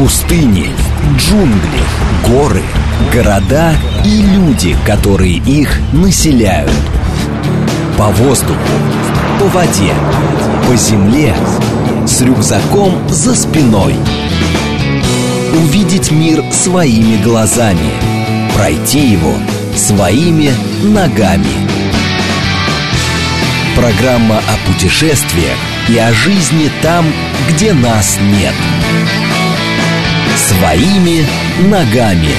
Пустыни, джунгли, горы, города и люди, которые их населяют. По воздуху, по воде, по земле, с рюкзаком за спиной. Увидеть мир своими глазами, пройти его своими ногами. Программа о путешествиях и о жизни там, где нас нет. Своими ногами.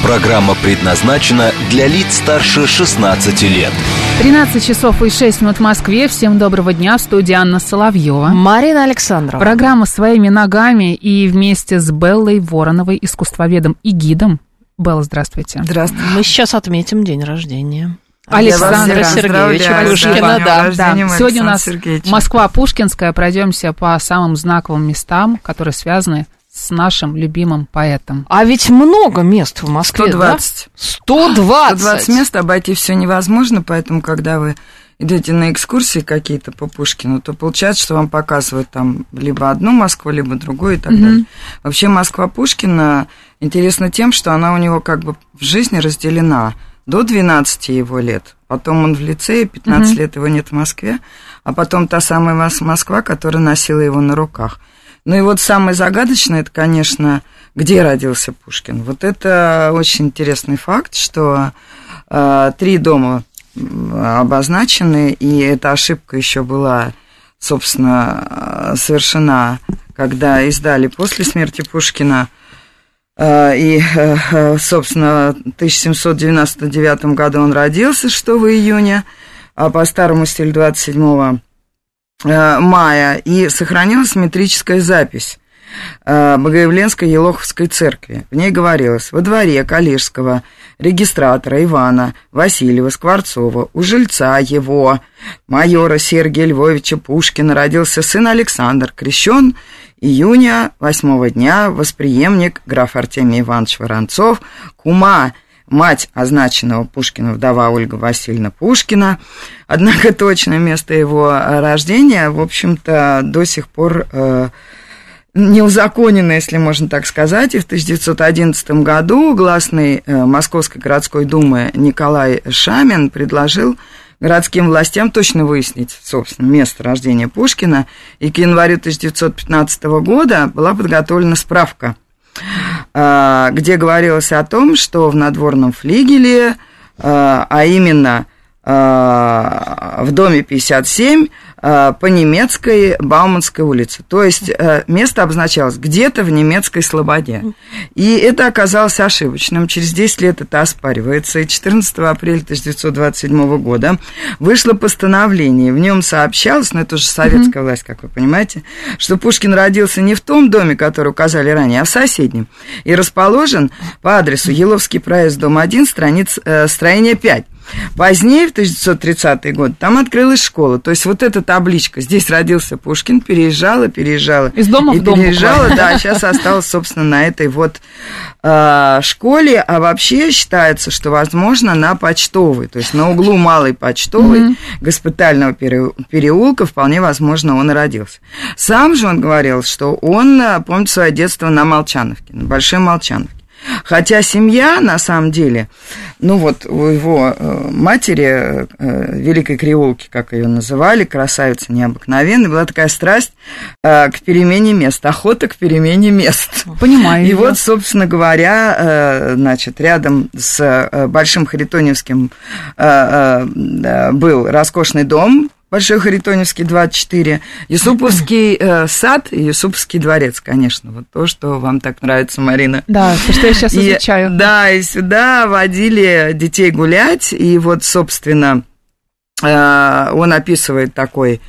Программа предназначена для лиц старше 16 лет. 13 часов и 6 минут в Москве. Всем доброго дня. В студии Анна Соловьева. Марина Александрова. Программа «Своими ногами» и вместе с Беллой Вороновой, искусствоведом и гидом. Белла, здравствуйте. Здравствуйте. Мы сейчас отметим день рождения. Александра Сергеевича Пушкина, да, да. Сегодня у нас Сергеевича. Москва Пушкинская. Пройдемся по самым знаковым местам, которые связаны с нашим любимым поэтом. А ведь много мест в Москве, 120. да? 120. 120 мест, обойти все невозможно, поэтому, когда вы идете на экскурсии какие-то по Пушкину, то получается, что вам показывают там либо одну Москву, либо другую и так далее. Вообще Москва Пушкина интересна тем, что она у него как бы в жизни разделена до 12 его лет. Потом он в лицее, 15 лет его нет в Москве, а потом та самая Мос- Москва, которая носила его на руках. Ну и вот самое загадочное, это, конечно, где родился Пушкин. Вот это очень интересный факт, что э, три дома обозначены, и эта ошибка еще была, собственно, э, совершена, когда издали после смерти Пушкина э, и, э, собственно, в 1799 году он родился, 6 июня, а по старому стилю 27 э, мая, и сохранилась метрическая запись э, Богоявленской Елоховской церкви. В ней говорилось, во дворе Калишского регистратора Ивана Васильева Скворцова у жильца его, майора Сергея Львовича Пушкина, родился сын Александр, крещен июня восьмого дня, восприемник граф Артемий Иванович Воронцов, кума мать означенного Пушкина, вдова Ольга Васильевна Пушкина. Однако точное место его рождения, в общем-то, до сих пор э, неузаконено, если можно так сказать. И в 1911 году гласный э, Московской городской думы Николай Шамин предложил городским властям точно выяснить, собственно, место рождения Пушкина. И к январю 1915 года была подготовлена справка где говорилось о том, что в надворном флигеле, а, а именно а, в доме 57 а, по немецкой Бауманской улице. То есть а, место обозначалось где-то в немецкой слободе. И это оказалось ошибочным. Через 10 лет это оспаривается. И 14 апреля 1927 года вышло постановление. В нем сообщалось, но это уже советская власть, как вы понимаете, что Пушкин родился не в том доме, который указали ранее, а в соседнем. И расположен по адресу Еловский проезд, дом 1, страниц, э, строение 5. Позднее, в 1930 год, там открылась школа. То есть вот эта табличка, здесь родился Пушкин, переезжала, переезжала. Из дома и в дом переезжала, буквально. да, сейчас осталась, собственно, на этой вот э, школе. А вообще считается, что, возможно, на Почтовой, то есть на углу Малой Почтовой, госпитального пере- переулка, вполне возможно, он и родился. Сам же он говорил, что он э, помнит свое детство на Молчановке, на Большой Молчановке. Хотя семья, на самом деле, ну вот у его э, матери, э, Великой Креолки, как ее называли, красавица необыкновенная, была такая страсть э, к перемене мест, охота к перемене мест. Понимаю. И вот, собственно говоря, значит, рядом с Большим Харитоневским был роскошный дом, Большой Харитоневский, 24, Юсуповский э, сад и Юсуповский дворец, конечно, вот то, что вам так нравится, Марина. Да, то, что я сейчас И, изучаю. Да, и сюда водили детей гулять, и вот, собственно, э, он описывает такой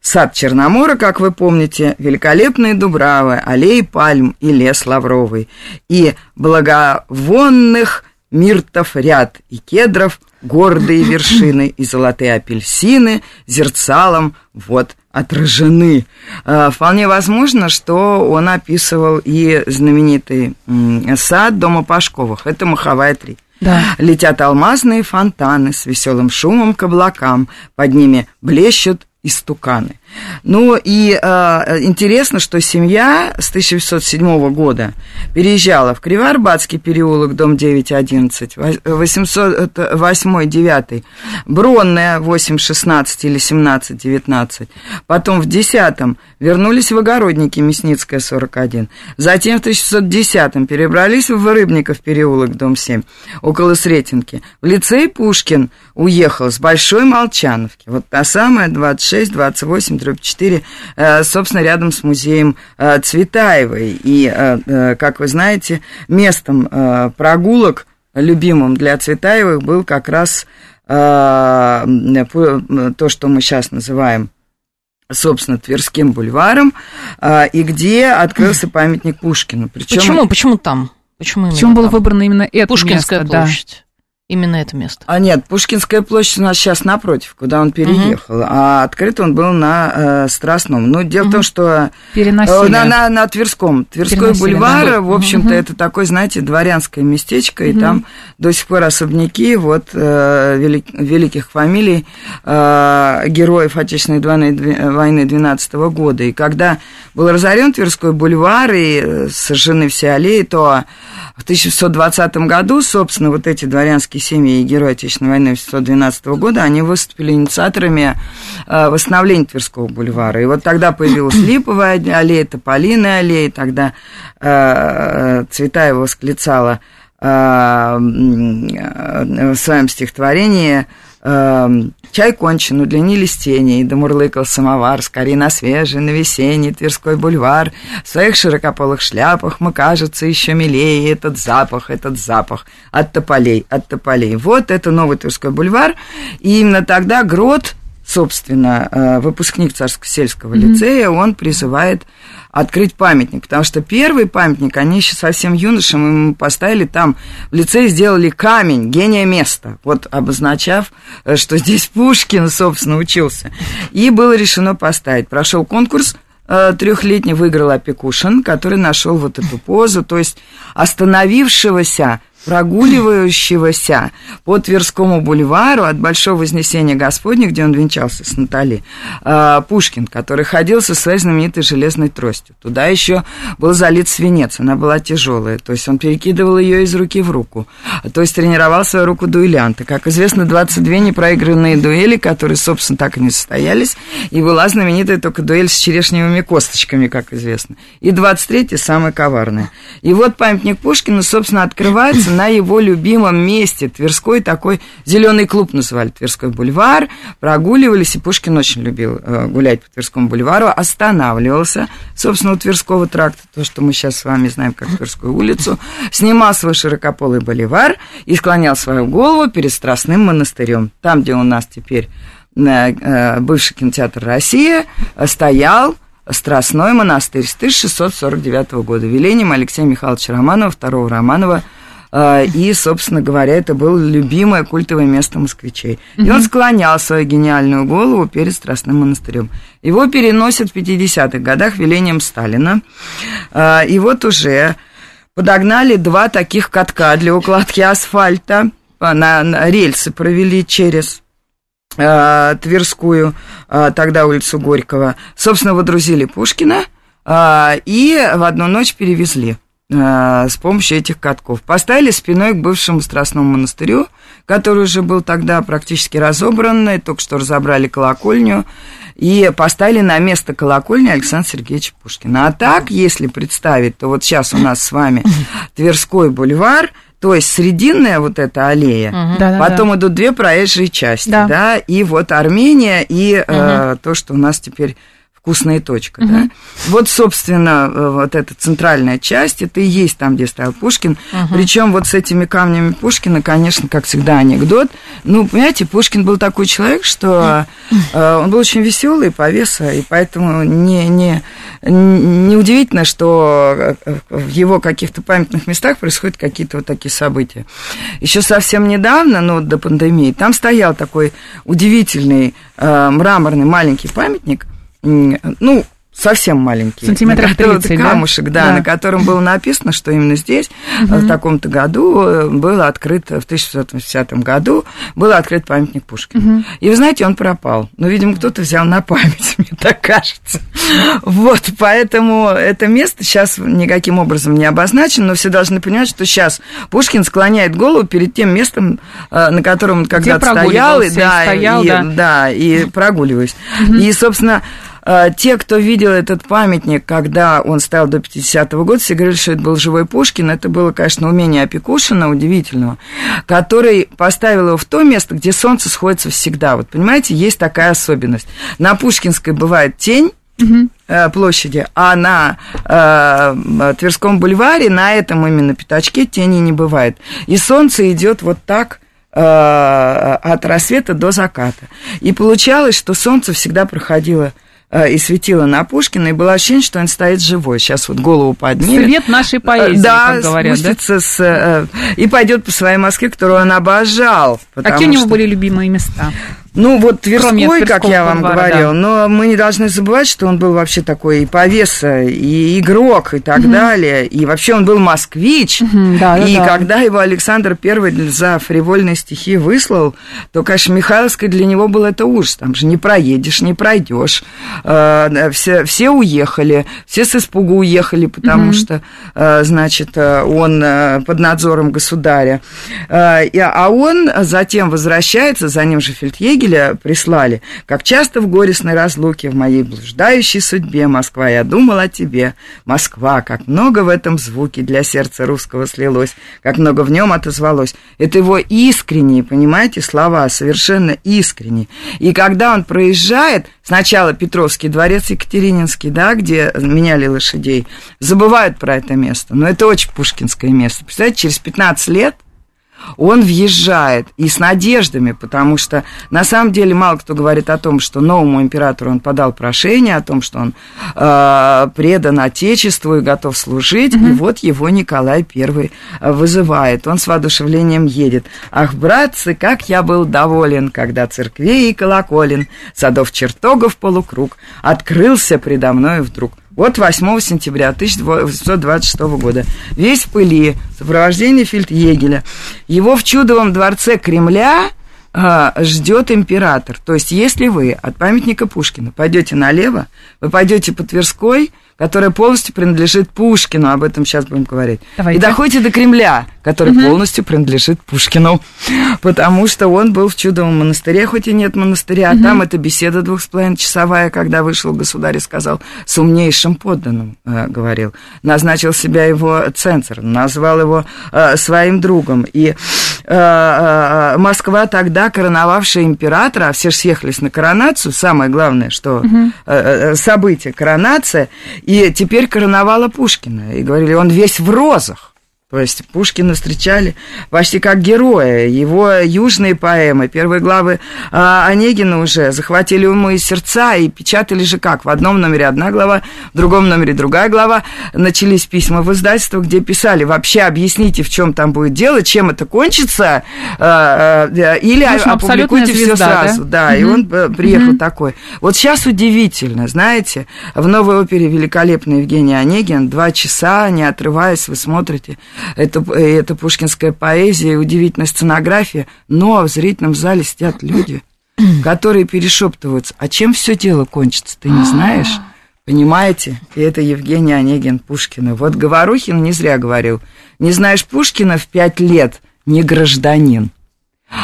сад Черномора, как вы помните, великолепные дубравы, аллеи пальм и лес лавровый, и благовонных миртов ряд и кедров, гордые вершины и золотые апельсины зерцалом вот отражены. Э, Вполне возможно, что он описывал и знаменитый сад дома Пашковых. Это Маховая 3. Да. Летят алмазные фонтаны с веселым шумом к облакам, под ними блещут истуканы. Ну и э, интересно, что семья с 1807 года переезжала в Кривоарбатский переулок, дом 911, 808-9, Бронная 8-16 или 17-19. Потом в 10-м вернулись в Огородники, Мясницкая 41. Затем в 1610-м перебрались в Рыбников переулок, дом 7, около Сретенки. В лицей Пушкин уехал с Большой Молчановки. Вот та самая 26-28, дробь 4, э, собственно, рядом с музеем э, Цветаевой. И, э, как вы знаете, местом прогулок любимым для Цветаевых был как раз то, что мы сейчас называем собственно, Тверским бульваром, и где открылся памятник Пушкину. Причем... Почему? Почему там? Почему именно Почему было выбрано именно это Пушкинская место? площадь. Да. Именно это место. А нет, Пушкинская площадь у нас сейчас напротив, куда он переехал. Угу. А открыт он был на э, Страстном. Но дело угу. в том, что Переносили. Э, на, на, на Тверском. Тверской Переносили, бульвар, да. в общем-то, угу. это такое, знаете, дворянское местечко, угу. и там до сих пор особняки вот э, велик, великих фамилий э, героев Отечественной войны 12 -го года. И когда был разорен Тверской бульвар и э, сожжены все аллеи, то в 1620 году, собственно, вот эти дворянские семьи и герои Отечественной войны 1612 года, они выступили инициаторами э, восстановления Тверского бульвара. И вот тогда появилась Липовая аллея, Тополиная аллея, тогда э, Цветаева восклицала э, в своем стихотворении чай кончен, удлинились тени, и домурлыкал самовар, скорее на свежий, на весенний Тверской бульвар. В своих широкополых шляпах мы, кажется, еще милее этот запах, этот запах от тополей, от тополей. Вот это новый Тверской бульвар, и именно тогда Грот собственно, э, выпускник Царско-сельского mm-hmm. лицея, он призывает открыть памятник, потому что первый памятник, они еще совсем юношам ему поставили там, в лицее сделали камень, гения места, вот обозначав, э, что здесь Пушкин, собственно, учился. И было решено поставить. Прошел конкурс, э, трехлетний выиграл Опекушин, который нашел вот эту позу, то есть остановившегося прогуливающегося по Тверскому бульвару от Большого Вознесения Господня, где он венчался с Натали, э, Пушкин, который ходил со своей знаменитой железной тростью. Туда еще был залит свинец, она была тяжелая, то есть он перекидывал ее из руки в руку, то есть тренировал свою руку дуэлянта. Как известно, 22 непроигранные дуэли, которые, собственно, так и не состоялись, и была знаменитая только дуэль с черешневыми косточками, как известно. И 23 самая коварная. И вот памятник Пушкину, собственно, открывается на его любимом месте. Тверской такой зеленый клуб называли Тверской бульвар. Прогуливались, и Пушкин очень любил э, гулять по Тверскому бульвару. Останавливался, собственно, у Тверского тракта, то, что мы сейчас с вами знаем как Тверскую улицу. Снимал свой широкополый боливар и склонял свою голову перед Страстным монастырем. Там, где у нас теперь э, э, бывший кинотеатр «Россия», стоял Страстной монастырь с 1649 года велением Алексея Михайловича Романова, второго Романова, и, собственно говоря, это было любимое культовое место москвичей. И он склонял свою гениальную голову перед Страстным монастырем. Его переносят в 50-х годах велением Сталина. А, и вот уже подогнали два таких катка для укладки асфальта. На, на рельсы провели через Тверскую, тогда улицу Горького. Собственно, водрузили Пушкина и в одну ночь перевезли. Э, с помощью этих катков. Поставили спиной к бывшему Страстному монастырю, который уже был тогда практически разобран, только что разобрали колокольню, и поставили на место колокольни Александра Сергеевича Пушкина. А так, если представить, то вот сейчас у нас с вами Тверской бульвар, то есть срединная вот эта аллея, угу. потом да, идут две проезжие части, да. да, и вот Армения, и угу. э, то, что у нас теперь вкусная точка, угу. да. Вот, собственно, э, вот эта центральная часть, это и есть там, где стоял Пушкин. Угу. Причем вот с этими камнями Пушкина, конечно, как всегда, анекдот. Ну, понимаете, Пушкин был такой человек, что э, он был очень веселый, повеса, и поэтому не, не, не удивительно, что э, в его каких-то памятных местах происходят какие-то вот такие события. Еще совсем недавно, ну, до пандемии, там стоял такой удивительный э, мраморный маленький памятник, ну, совсем маленький. Сантиметров На котором- 30, да? камушек, да, Да. на котором было написано, что именно здесь, в таком-то году, э, был открыт, в 1680 году, был открыт памятник Пушкину. И вы знаете, он пропал. Ну, видимо, кто-то взял на память, мне так кажется. Вот, поэтому это место сейчас никаким образом не обозначено, но все должны понимать, что сейчас Пушкин склоняет голову перед тем местом, э, на котором он когда-то стоял, и, да, стоял, и, да. да, и прогуливаюсь. И, собственно, те, кто видел этот памятник, когда он стоял до 50-го года, все говорили, что это был живой Пушкин. Это было, конечно, умение Опекушина, удивительного, который поставил его в то место, где солнце сходится всегда. Вот, понимаете, есть такая особенность. На Пушкинской бывает тень, э, площади, а на э, Тверском бульваре, на этом именно пятачке тени не бывает. И солнце идет вот так э, от рассвета до заката. И получалось, что солнце всегда проходило э, и светило на Пушкина, и было ощущение, что он стоит живой. Сейчас вот голову поднимет. Свет нашей поэзии, да, как говорят, да? спустится с, э, и пойдет по своей Москве, которую он обожал. Какие у него что- были любимые места? Ну, вот Тверской, Кроме как я вам бульвара, говорил, да. но мы не должны забывать, что он был вообще такой и повеса, и игрок, и так далее. И вообще он был москвич. Мгм, да, да, и да. когда его Александр I за фривольные стихи выслал, то, конечно, Михайловской для него был это ужас. Там же не проедешь, не пройдешь. Э, Все, все уехали, все с испугу уехали, потому что, э, значит, э, он под надзором государя. А он затем возвращается, за ним же Фельдъегеля прислали. Как часто в горестной разлуке, в моей блуждающей судьбе, Москва, я думал о тебе. Москва, как много в этом звуке для сердца русского слилось, как много в нем отозвалось. Это его искренние, понимаете, слова, совершенно искренние. И когда он проезжает, сначала Петровский дворец Екатерининский, да, где меняли лошадей, забывают про это место. Но это очень пушкинское место. Представляете, через 15 лет он въезжает и с надеждами, потому что на самом деле мало кто говорит о том, что новому императору он подал прошение, о том, что он э, предан Отечеству и готов служить, и вот его Николай I вызывает. Он с воодушевлением едет. Ах, братцы, как я был доволен, когда церквей и колоколен, садов чертогов полукруг, открылся предо мною вдруг. Вот 8 сентября 1826 года. Весь в пыли, в сопровождении фельдъегеля. Его в чудовом дворце Кремля а, ждет император. То есть, если вы от памятника Пушкина пойдете налево, вы пойдете по Тверской, которая полностью принадлежит Пушкину, об этом сейчас будем говорить. Давайте. И доходите до Кремля, который полностью принадлежит Пушкину, потому что он был в чудовом монастыре, хоть и нет монастыря, а там эта беседа двух с половиной часовая, когда вышел государь и сказал, с умнейшим подданным, э, говорил, назначил себя его цензор, назвал его э, своим другом, и э, э, Москва тогда, короновавшая императора, а все же съехались на коронацию, самое главное, что э, э, событие, коронация, и теперь короновала Пушкина, и говорили, он весь в розах. То есть Пушкина встречали почти как героя. Его южные поэмы, первые главы а, Онегина уже захватили умы и сердца и печатали же как? В одном номере одна глава, в другом номере другая глава. Начались письма в издательство, где писали, вообще объясните, в чем там будет дело, чем это кончится, а, а, или В общем, опубликуйте все звезда, да? сразу. Да, и он э, приехал такой. Вот сейчас удивительно, знаете, в новой опере великолепный Евгений Онегин, два часа, не отрываясь, вы смотрите, это, это пушкинская поэзия, удивительная сценография, но в зрительном зале сидят люди, которые перешептываются, а чем все дело кончится, ты не знаешь? Понимаете? И это Евгений Онегин Пушкина. Вот Говорухин не зря говорил, не знаешь Пушкина в пять лет, не гражданин.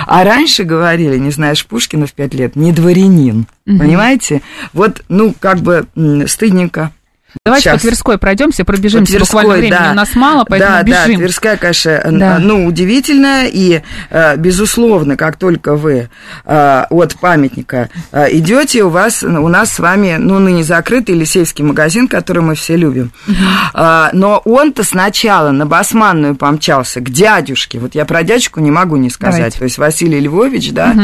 А раньше говорили, не знаешь Пушкина в пять лет, не дворянин. Понимаете? Вот, ну, как бы стыдненько. Давайте Щас. по Тверской пройдемся, пробежимся. По Тверской, Буквально времени да. у нас мало, поэтому да, бежим. Да, Тверская, конечно, Да. ну, удивительная, и, э, безусловно, как только вы э, от памятника э, идете, у вас, у нас с вами, ну, ныне закрытый Елисейский магазин, который мы все любим. Но он-то сначала на Басманную помчался к дядюшке, вот я про дядюшку не могу не сказать, Давайте. то есть Василий Львович, да,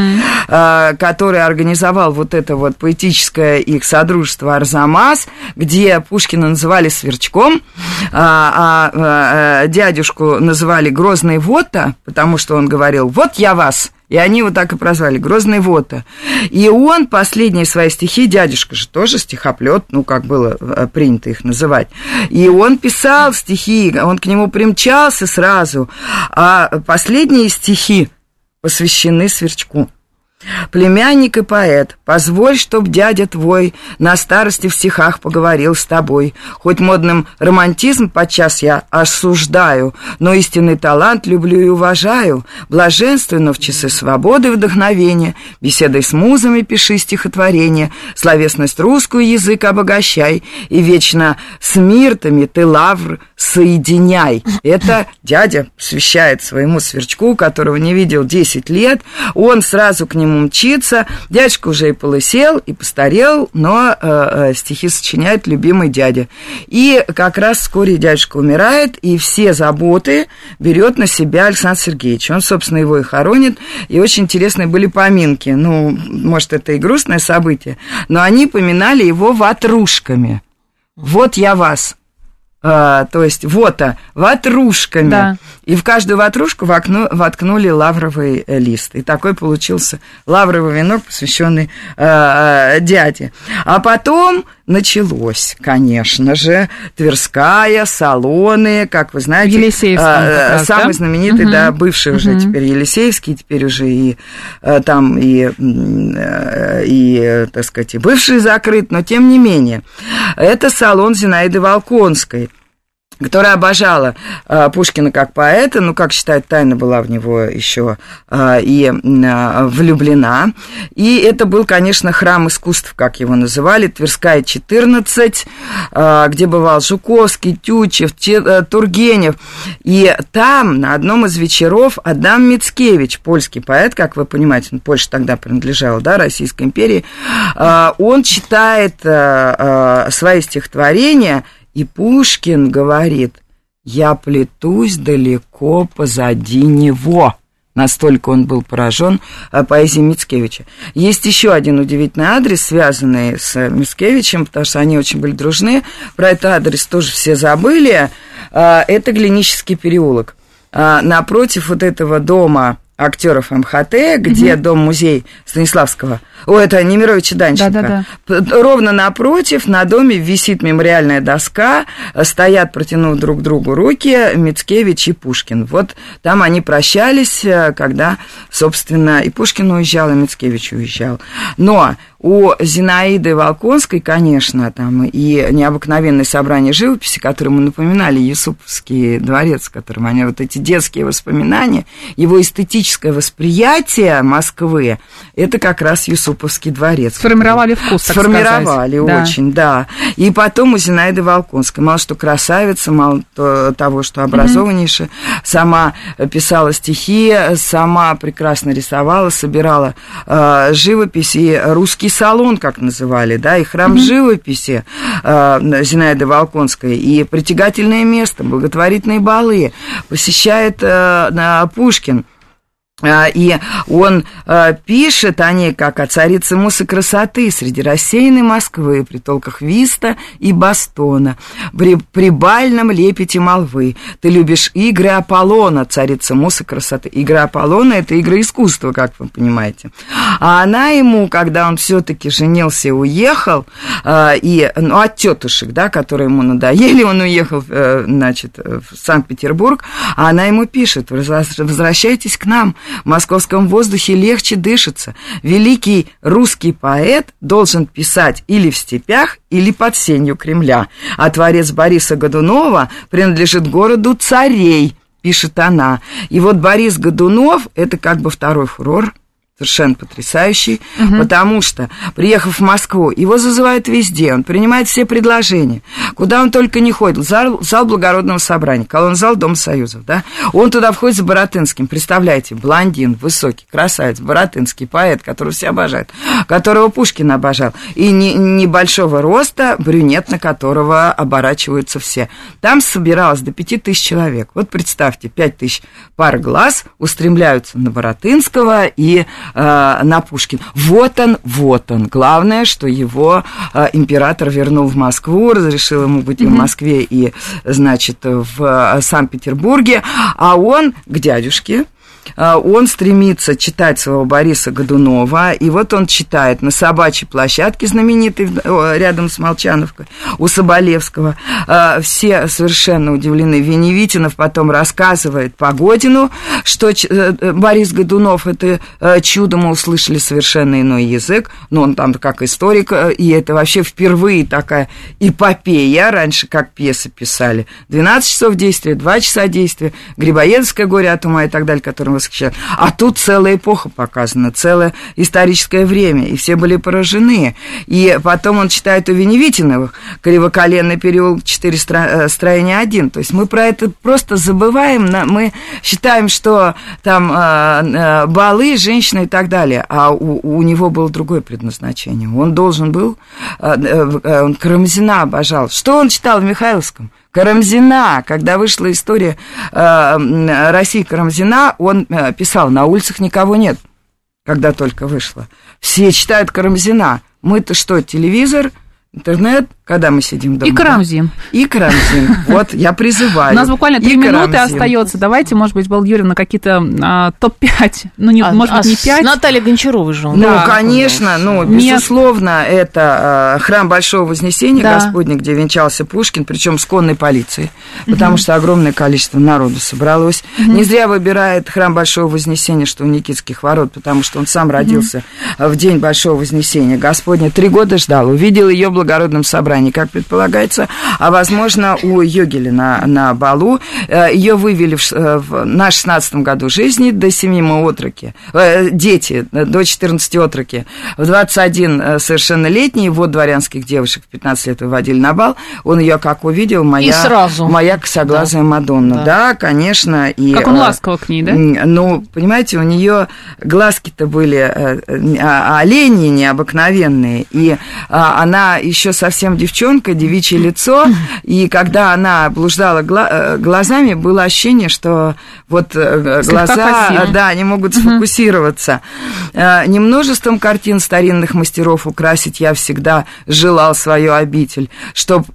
а, который организовал вот это вот поэтическое их содружество «Арзамас», где Пушкина называли Сверчком, а, а, а, дядюшку называли Грозный Вота, потому что он говорил, вот я вас, И они его так и прозвали, Грозный Вота. И он последние свои стихи, дядюшка же тоже стихоплет, ну, как было э, принято их называть. И он писал стихи, он к нему примчался сразу. А последние стихи посвящены Сверчку. Племянник и поэт, позволь, чтоб дядя твой на старости в стихах поговорил с тобой. Хоть модным романтизм подчас я осуждаю, но истинный талант люблю и уважаю. Блаженственно в часы свободы и вдохновения, беседой с музами пиши стихотворение, словесность русскую язык обогащай, и вечно с миртами ты лавр соединяй. Это дядя посвящает своему сверчку, которого не видел 10 лет, он сразу к нему нему мчится. Дядюшка уже и полысел, и постарел, но э, э, стихи сочиняет любимый дядя. И как раз вскоре дядюшка умирает, и все заботы берет на себя Александр Сергеевич. Он, собственно, его и хоронит. И очень интересные были поминки. Ну, может, это и грустное событие, но они поминали его ватрушками. Вот я вас, а, то есть вот а, ватрушками. Да. И в каждую ватрушку вокну, воткнули лавровый э, лист. И такой получился лавровый венок, посвященный э, дяде. А потом началось, конечно же, Тверская, Салоны, как вы знаете. Елисеевский. Э, раз, самый да? знаменитый, угу. да, бывший угу. уже теперь Елисеевский, теперь уже и э, там и, э, и, так сказать, и бывший закрыт, но тем не менее. Это салон Зинаиды Волконской которая обожала э, Пушкина как поэта, ну, как считает, тайна была в него еще э, и э, влюблена. И это был, конечно, храм искусств, как его называли, Тверская, 14, э, где бывал Жуковский, Тютчев, Че, э, Тургенев. И там на одном из вечеров Адам Мицкевич, польский поэт, как вы понимаете, ну, Польша тогда принадлежала, да, Российской империи, э, он читает э, э, свои стихотворения – и Пушкин говорит, я плетусь далеко позади него. Настолько он был поражен э, поэзией Мицкевича. Есть еще один удивительный адрес, связанный с Мицкевичем, потому что они очень были дружны. Про этот адрес тоже все забыли. Э, это Глинический переулок. Э, напротив вот этого дома актеров МХТ, где угу. дом-музей Станиславского, о, это Немировича Данченко, да, да, да. ровно напротив на доме висит мемориальная доска, стоят, протянув друг другу руки, Мицкевич и Пушкин. Вот там они прощались, когда, собственно, и Пушкин уезжал, и Мицкевич уезжал. Но у Зинаиды Волконской, конечно, там и необыкновенное собрание живописи, которое мы напоминали, Юсуповский дворец, в котором они вот эти детские воспоминания, его эстетическое восприятие Москвы, это как раз Юсуповский дворец. Сформировали вкус, так Сформировали сказать. очень, да. да. И потом у Зинаиды Волконской. Мало что красавица, мало того, что образованнейшая. Mm-hmm. Сама писала стихи, сама прекрасно рисовала, собирала э, живопись и русский салон, как называли, да, и храм mm-hmm. живописи э, Зинаиды Волконской, и притягательное место, благотворительные балы посещает э, Пушкин. А, и он а, пишет о ней как о царице мусы красоты среди рассеянной Москвы, при толках Виста и Бастона, при, при бальном лепете молвы. Ты любишь игры Аполлона, царица мусы красоты. Игры Аполлона – это игры искусства, как вы понимаете. А она ему, когда он все таки женился и уехал, а, и, ну, от тетушек, да, которые ему надоели, он уехал, э, значит, в Санкт-Петербург, а она ему пишет, возвращайтесь к нам, в московском воздухе легче дышится. Великий русский поэт должен писать или в степях, или под сенью Кремля. А творец Бориса Годунова принадлежит городу царей, пишет она. И вот Борис Годунов – это как бы второй фурор – совершенно потрясающий, угу. потому что, приехав в Москву, его зазывают везде, он принимает все предложения, куда он только не ходит, зал, зал благородного собрания, колонзал Дом Союзов, да, он туда входит с Боротынским, представляете, блондин, высокий, красавец, Боротынский, поэт, которого все обожают, которого Пушкин обожал, и не, небольшого роста, брюнет, на которого оборачиваются все. Там собиралось до пяти тысяч человек. Вот представьте, пять тысяч пар глаз устремляются на Боротынского и э, на Пушкин. Вот он, вот он. Главное, что его э, император вернул в Москву, разрешил ему быть mm-hmm. в Москве и, значит, в э, Санкт-Петербурге, а он к дядюшке он стремится читать своего Бориса Годунова, и вот он читает на собачьей площадке, знаменитой рядом с Молчановкой, у Соболевского. А, все совершенно удивлены. Веневитинов потом рассказывает Погодину, что э, Борис Годунов – это э, чудо, мы услышали совершенно иной язык, но он там как историк, э, и это вообще впервые такая эпопея, раньше как пьесы писали. 12 часов действия, 2 часа действия, Грибоедовское горе от ума и так далее, которым восхищают. А тут целая эпоха показана, целое историческое время, и все были поражены. И потом он читает у Веневитиновых «Кривоколенный переулок, 4 стро... строения 1». То есть мы про это просто забываем, мы считаем, что там э, балы, женщины и так далее, а у, у него было другое предназначение. Он должен был, он Карамзина обожал. Что он читал в Михайловском? Карамзина, когда вышла история э, России Карамзина, он э, писал, на улицах никого нет, когда только вышла. Все читают Карамзина. Мы-то что, телевизор, интернет, когда мы сидим дома. И Карамзин. И Карамзин. Вот, я призываю. У нас буквально три минуты остается. Давайте, может быть, Белла Юрьевна, какие-то а, топ-5, ну, не, а, может быть, а не 5. Наталья Гончаровой же. Ну, да, конечно, ну, безусловно, это а, храм Большого Вознесения да. Господня, где венчался Пушкин, причем с конной полицией, потому угу. что огромное количество народу собралось. Угу. Не зря выбирает храм Большого Вознесения, что у Никитских ворот, потому что он сам родился угу. в день Большого Вознесения. Господня три года ждал, увидел ее в благородном собрании как предполагается, а, возможно, у Йогеля на, на балу. Э, Ее вывели в, э, в, на 16 году жизни до 7 мы отроки, э, дети, до 14 отроки. В 21 совершеннолетний, вот дворянских девушек в 15 лет выводили на бал, он ее как увидел, моя, и сразу. моя косоглазая да. Мадонна. Да. да, конечно. И, как он ласково к ней, да? Ну, понимаете, у нее глазки-то были а, олени необыкновенные, и а, она еще совсем девчонка, девичье лицо, и когда она блуждала гла- э, глазами, было ощущение, что вот э, глаза, да, не могут сфокусироваться. Угу. Немножеством картин старинных мастеров украсить я всегда желал свою обитель, чтоб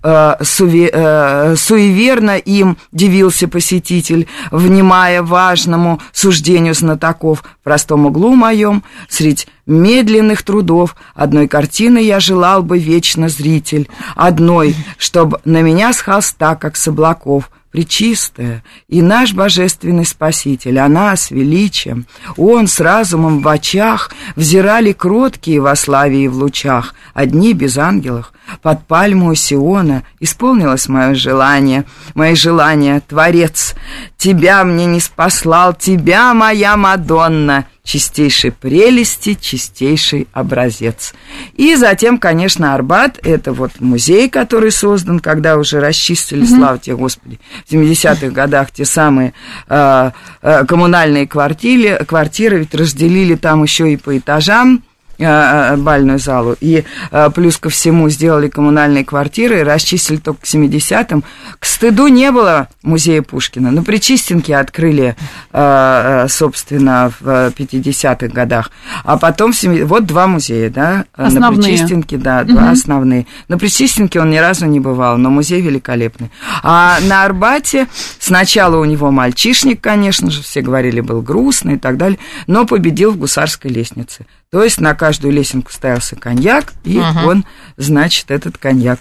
суеверно им дивился посетитель, внимая важному суждению знатоков, в простом углу моем, средь медленных трудов. Одной картины я желал бы вечно зритель, одной, чтоб на меня с холста, как с облаков, Пречистая и наш божественный Спаситель, она с величием, он с разумом в очах, взирали кроткие во славе и в лучах, одни без ангелов, под пальму Сиона исполнилось мое желание, мои желания, Творец, тебя мне не спаслал, тебя, моя Мадонна, чистейшей прелести, чистейший образец. И затем, конечно, Арбат, это вот музей, который создан, когда уже расчистили, mm-hmm. слава тебе, Господи, в 70-х годах те самые э, э, коммунальные квартиры, квартиры, ведь разделили там еще и по этажам, бальную залу. И э, плюс ко всему сделали коммунальные квартиры, расчистили только к 70-м. К стыду не было музея Пушкина. Но при Чистенке открыли, собственно, в 50-х годах. А потом, вот два музея, да? Основные. На Причистенке, да, два угу. основные. На Причистенке он ни разу не бывал, но музей великолепный. А на Арбате сначала у него мальчишник, конечно же, все говорили, был грустный и так далее, но победил в гусарской лестнице. То есть на каждую лесенку ставился коньяк, и uh-huh. он, значит, этот коньяк.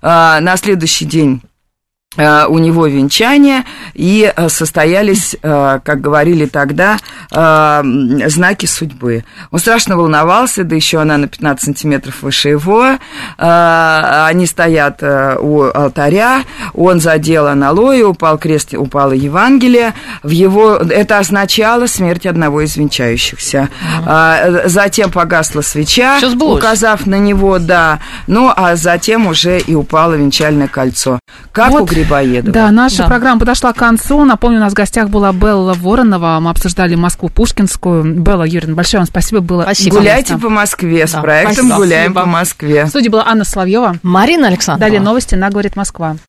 А, на следующий день Э, у него венчание, и э, состоялись, э, как говорили тогда, знаки судьбы. Он страшно волновался, да еще она на 15 сантиметров выше его. Они стоят у алтаря, он задел аналою, упал крест, упало Евангелие. В его... Это означало смерть одного из венчающихся. Затем погасла свеча, указав на него, да. Ну, а затем уже и упало венчальное кольцо. Как вот. у Грибоедова. Да, наша да. программа подошла к концу. Напомню, у нас в гостях была Белла Воронова. Мы обсуждали Москву Пушкинскую. Белла Юрьевна, большое вам спасибо. Было спасибо. Гуляйте по Москве с да. проектом спасибо. «Гуляем спасибо. по Москве». В студии была Анна Соловьева. Марина Александровна. Далее новости на «Говорит Москва».